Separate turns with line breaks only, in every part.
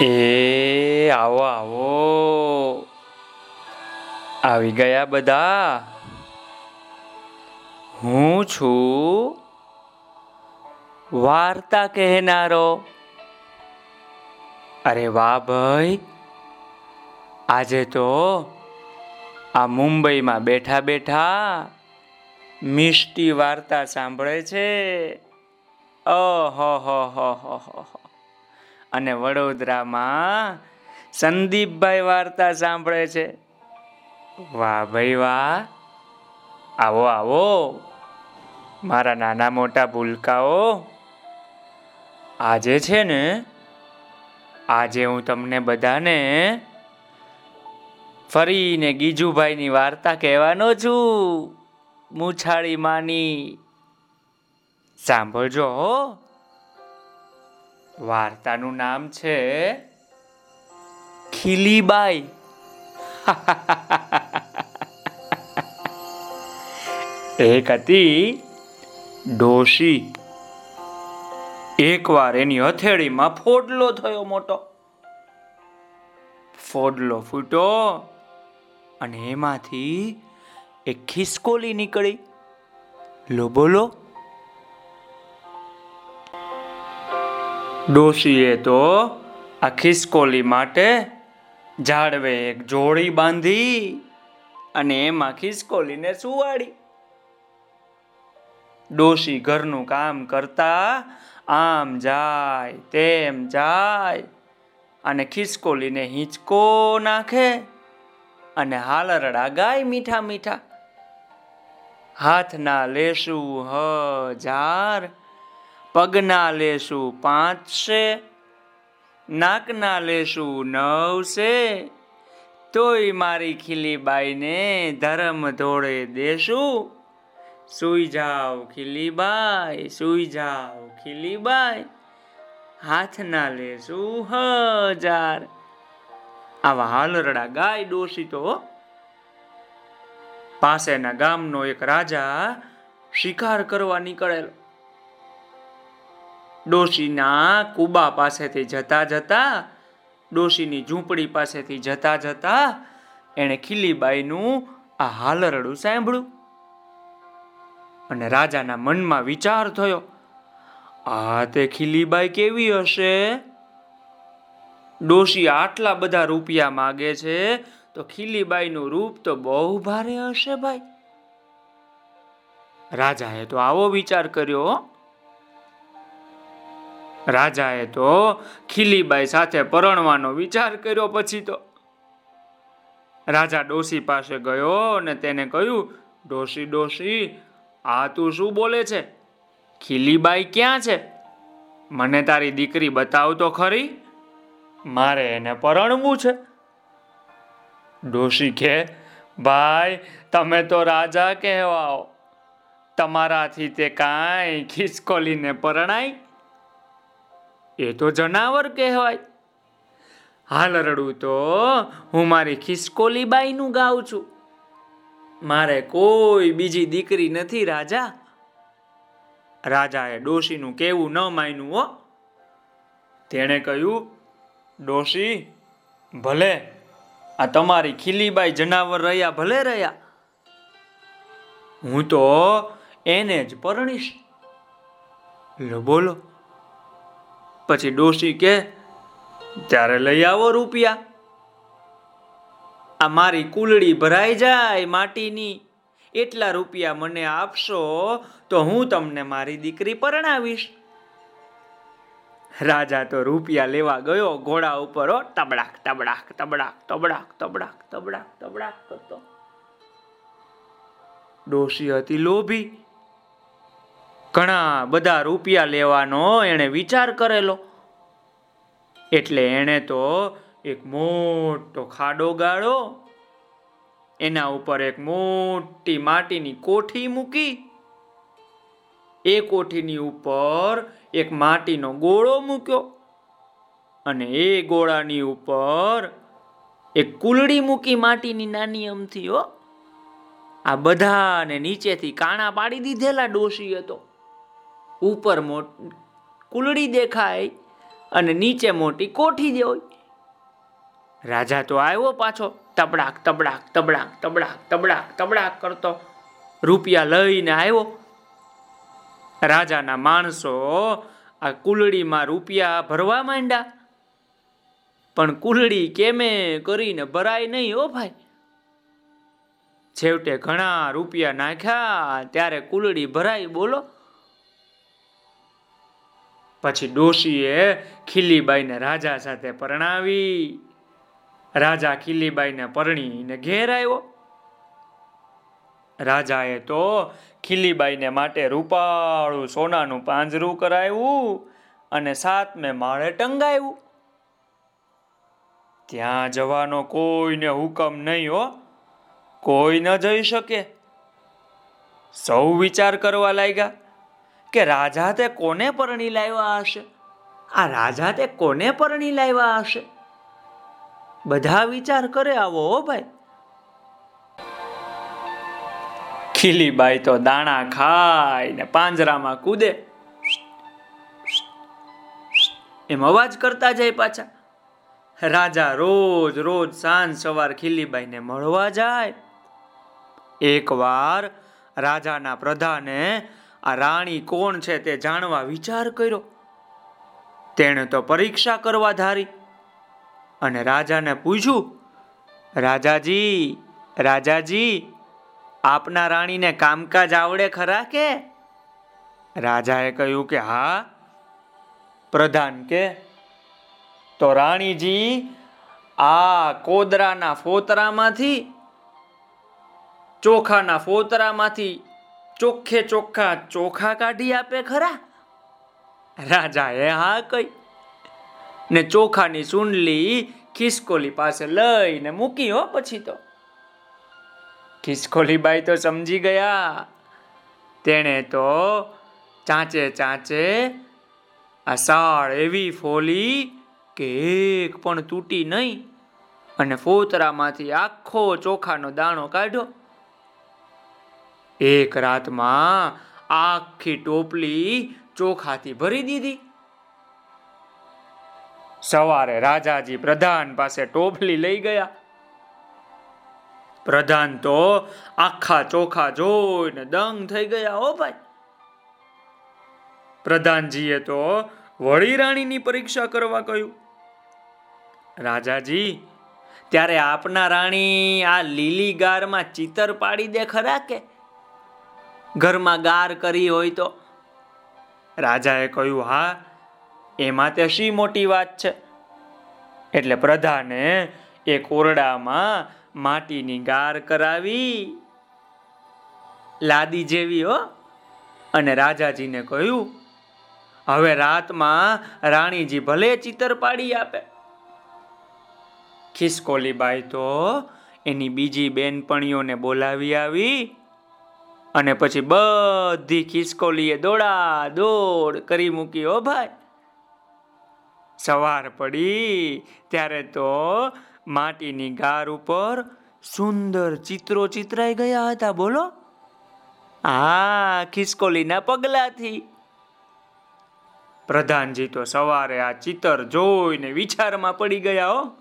એ, આવો આવો. આવી ગયા બધા. હું છું વાર્તા કહેનારો. અરે વાહ ભાઈ. આજે તો આ મુંબઈમાં બેઠા બેઠા મિષ્ટી વાર્તા સાંભળે છે. હો હો હો હો હો. અને વડોદરામાં સંદીપભાઈ વાર્તા સાંભળે છે. વાહ ભાઈ વાહ. આવો આવો. મારા નાના મોટા ભૂલકાઓ, આજે છે ને, આજે હું તમને બધાને ફરીને ગીજુભાઈની વાર્તા કહેવાનો છું. મૂછાળી માની. સાંભળજો હો. વાર્તાનું નામ છે ખીલીબાઈ. એક હતી ડોશી. એકવાર એની હથેળીમાં ફોડલો થયો મોટો. ફોડલો ફૂટો અને એમાંથી એક ખિસકોલી નીકળી. લો બોલો ડોશીએ તો આ ખિસકોલી માટે ઝાડવે એક જોડી બાંધી અને એમાં ખિસકોલીને સુવાડી. ડોશી ઘરનું કામ કરતા આમ જાય, તેમ જાય અને ખિસકોલીને હિંચકો નાખે અને હાલરડા ગાય મીઠા મીઠા. હાથના લેશું હજાર પગના લેશું પાંચ છે નાકના લેશું નવસે તોય મારી ખીલીબાઈને ધર્મ ધોળે દેશું. સુઈ જાઓ ખીલીબાઈ, સુઈ જાઓ ખીલીબાઈ. હાથના લેશું હજાર. આવા હાલરડા ગાય ડોસી તો પાસેના ગામનો એક રાજા શિકાર કરવા નીકળેલો. ડોશીના કુબા પાસેથી જતા જતા, ડોશીની ઝૂંપડી પાસેથી જતા જતા એણે ખીલીબાઈનું આ હાલરડું સાંભળ્યું. અને રાજાના મનમાં વિચાર થયો, આ તે ખીલીબાઈ કેવી હશે? ડોશી આટલા બધા રૂપિયા માગે છે, તો ખીલીબાઈનું રૂપ તો બહુ ભારે હશે ભાઈ. રાજાએ તો આવો વિચાર કર્યો રાજાએ તો ખીલીબાઈ સાથે પરણવાનો વિચાર કર્યો પછી તો. રાજા ડોશી પાસે ગયો અને તેને કહ્યું, ડોશી ડોશી, આ તું શું બોલે છે? ખીલીબાઈ ક્યાં છે? મને તારી દીકરી બતાવ તો ખરી? મારે એને પરણવું છે. ડોશી કે ભાઈ, તમે તો રાજા કહેવાઓ. તમારાથી તે કાંઈ ખિસકોલીને પરણાય એ તો જનાવર કહેવાય. હાલરડું તો હું મારી ખિસકોલી બાઈનું ગાઉં છું. મારે કોઈ બીજી દીકરી નથી, રાજા. રાજાએ ડોશીનું કેવું ન માન્યું હો. તેણે કહ્યું, ડોશી, ભલે. આ તમારી ખીલીબાઈ જનાવર રહ્યા, ભલે રહ્યા. હું તો એને જ પરણીશ. લો બોલો. પછી ડોશી કે, ત્યારે લઈ આવો રૂપિયા. આ મારી કુલડી ભરાઈ જાય માટીની. એટલા રૂપિયા મને આપશો તો હું તમને મારી દીકરી પરણાવીશ. રાજા તો રૂપિયા લેવા ગયો ઘોડા ઉપર હો, તબડાક તબડાક તબડાક તબડાક તબડાક તબડાક તબડાક કરતો. ડોશી હતી લોભી. ઘણા બધા રૂપિયા લેવાનો એણે વિચાર કરેલો. એટલે એણે તો એક મોટો ખાડો ગાળો એના ઉપર એક મોટી માટીની કોઠી મૂકી. એ કોઠીની ઉપર એક માટીનો ગોળો મૂક્યો અને એ ગોળાની ઉપર એક કુલડી મૂકી માટીની નાની અમથી હો. આ બધાને નીચેથી કાણા પાડી દીધેલા ડોશી હતો. ઉપર મોટ, કુલડી દેખાય અને નીચે મોટી કોઠી દેવાય રાજા તો આવ્યો પાછો, તબડાક તબડાક તબડાક તબડાક તબડાક તબડાક કરતો. રૂપિયા લઈને આવ્યો. રાજાના માણસો આ કુલડીમાં રૂપિયા ભરવા માંડ્યા. પણ કુલડી કેમે કરીને ભરાય નહીં ઓ ભાઈ. છેવટે ઘણા રૂપિયા નાખ્યા, ત્યારે કુલડી ભરાઈ બોલો. પછી ડોશીએ ખીલીબાઈને રાજા સાથે પરણાવી. રાજા ખીલીબાઈને પરણીને ઘેર આવ્યો. રાજાએ તો ખીલીબાઈને માટે રૂપાળું સોનાનું પાંજરું કરાવ્યું અને સાતમે માળે ટંગાવ્યું. ત્યાં જવાનો કોઈને હુકમ નહીં હો. કોઈ ન જઈ શકે. સૌ વિચાર કરવા લાગ્યા. કે રાજા તે કોને પરણી લાવ્યા હશે? આ રાજા તે કોને પરણી લાવ્યા હશે? બધા વિચાર કરે આવો હો ભાઈ. ખીલીબાઈ તો દાણા ખાય ને પાંજરામાં કૂદે. એમ અવાજ કરતા જાય પાછા. રાજા રોજ રોજ સાંજ સવાર ખીલીબાઈને મળવા જાય. એકવાર રાજાના પ્રધાને આ રાણી કોણ છે તે જાણવા વિચાર કર્યો. તેણે તો પરીક્ષા કરવા ધારી અને રાજાને પૂછ્યું, રાજાજી રાજાજી, આપના રાણીને કામકાજ આવડે ખરા કે? રાજાએ કહ્યું કે, હા, પ્રધાન કે. તો રાણીજી, આ કોદરાના ફોતરામાંથી, ચોખાના ફોતરામાંથી ચોખ્ખે ચોખ્ખા ચોખા કાઢી આપે ખરા? રાજાએ હા કઈ ને ચોખાની સુંડલી ખિસકોલી પાસે લઈને મૂકી હો પછી તો. ખિસકોલી બાઈ તો સમજી ગયા. તેણે તો ચાંચે ચાંચે આ સાળ એવી ફોલી કે એક પણ તૂટી નહીં. અને ફોતરામાંથી આખો ચોખાનો દાણો કાઢ્યો. એક રાતમાં આખી ટોપલી ચોખાથી ભરી દીધી. સવારે રાજાજી પ્રધાન પાસે ટોપલી લઈ ગયા. પ્રધાન તો આખા ચોખા જોઈને દંગ થઈ ગયા હો ભાઈ. પ્રધાનજીએ તો વળી રાણીની પરીક્ષા કરવા કહ્યું. રાજાજી, ત્યારે આપના રાણી આ લીલી ગારમાં ચિતર પાડી દે ખરા કે ઘરમાં ગાર કરી હોય તો? રાજાએ કહ્યું, હા, એમાં તે શી મોટી વાત છે? એટલે પ્રધાને એ કોરડામાં માટીની ગાર કરાવી. લાદી જેવી, હો. અને રાજાજીને કહ્યું, હવે રાતમાં રાણીજી ભલે ચિતર પાડી આપે. ખિસકોલીબાઈ તો એની બીજી બેનપણીઓને બોલાવી આવી અને પછી બધી ખિસકોલીએ દોડા દોડ કરી મૂકી હો ભાઈ. સવાર પડી, ત્યારે તો માટીની ગાર ઉપર સુંદર ચિત્રો ચિતરાઈ ગયા હતા. બોલો. આ ખિસકોલીના પગલાથી. પ્રધાનજી તો સવારે આ ચિત્ર જોઈને વિચારમાં પડી ગયા, હો.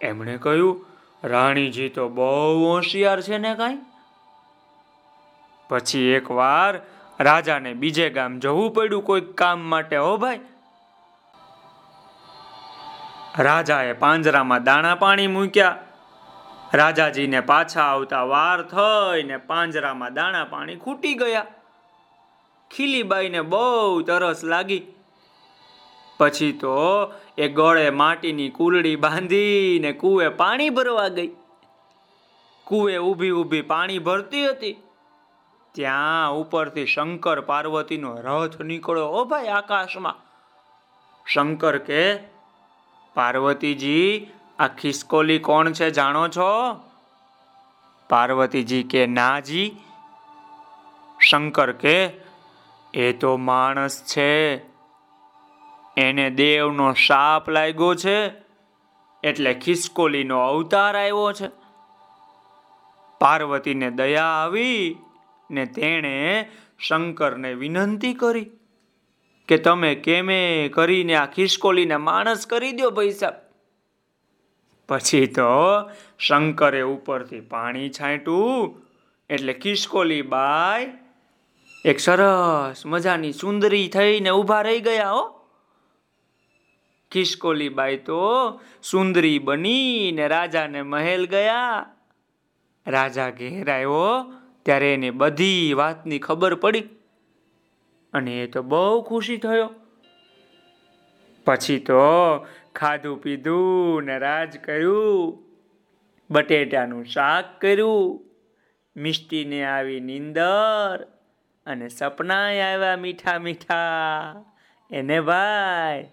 એમણે કહ્યું, રાણીજી તો બહુ હોશિયાર છે ને કાંઈ? પછી એકવાર રાજાને બીજે ગામ જવું પડ્યું કોઈક કામ માટે હો ભાઈ. રાજાએ પાંજરામાં દાણા પાણી મૂક્યા. રાજાજીને પાછા આવતા વાર થઈને પાંજરામાં દાણા પાણી ખૂટી ગયા. ખીલીબાઈને બહુ તરસ લાગી. પછી તો એ ગળે માટીની કુલડી બાંધીને કુએ પાણી ભરવા ગઈ. કુએ ઊભી ઊભી પાણી ભરતી હતી. ત્યાં ઉપરથી શંકર પાર્વતીનો રથ નીકળ્યો. ઓ ભાઈ આકાશમાં. શંકર કે, પાર્વતીજી, આ ખિસકોલી કોણ છે જાણો છો? પાર્વતીજી કે, નાજી. શંકર કે, એ તો માણસ છે. એને દેવનો શાપ લાગ્યો છે. એટલે ખિસકોલીનો અવતાર આવ્યો છે. પાર્વતીને દયા આવી. ને તેણે શંકરને વિનંતી કરી કે તમે કેમે કરીને આ ખિસકોલીને માણસ કરી દો પૈસા પછી તો શંકરે ઉપરથી પાણી છાંટ્યું એટલે ખિસકોલી બાય એક સરસ મજાની સુંદરી થઈને ઊભા રહી ગયા હો. ખિસકોલી બાઈ તો સુંદરી બનીને રાજાને મહેલ ગયા. રાજા ઘેર આવ્યો ત્યારે એને બધી વાતની ખબર પડી અને એ તો બહુ ખુશી થયો. પછી તો ખાધું પીધું ને રાજ કર્યું, બટેટાનું શાક કર્યું, મિષ્ટીને આવી નીંદર અને સપના આવ્યા મીઠા મીઠા. એને ભાઈ,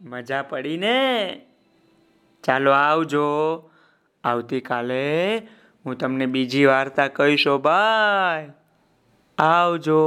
મજા પડી ને ચાલો આવજો, આવતીકાલે હું તમને બીજી વાર્તા કહીશો ભાઈ. આવજો.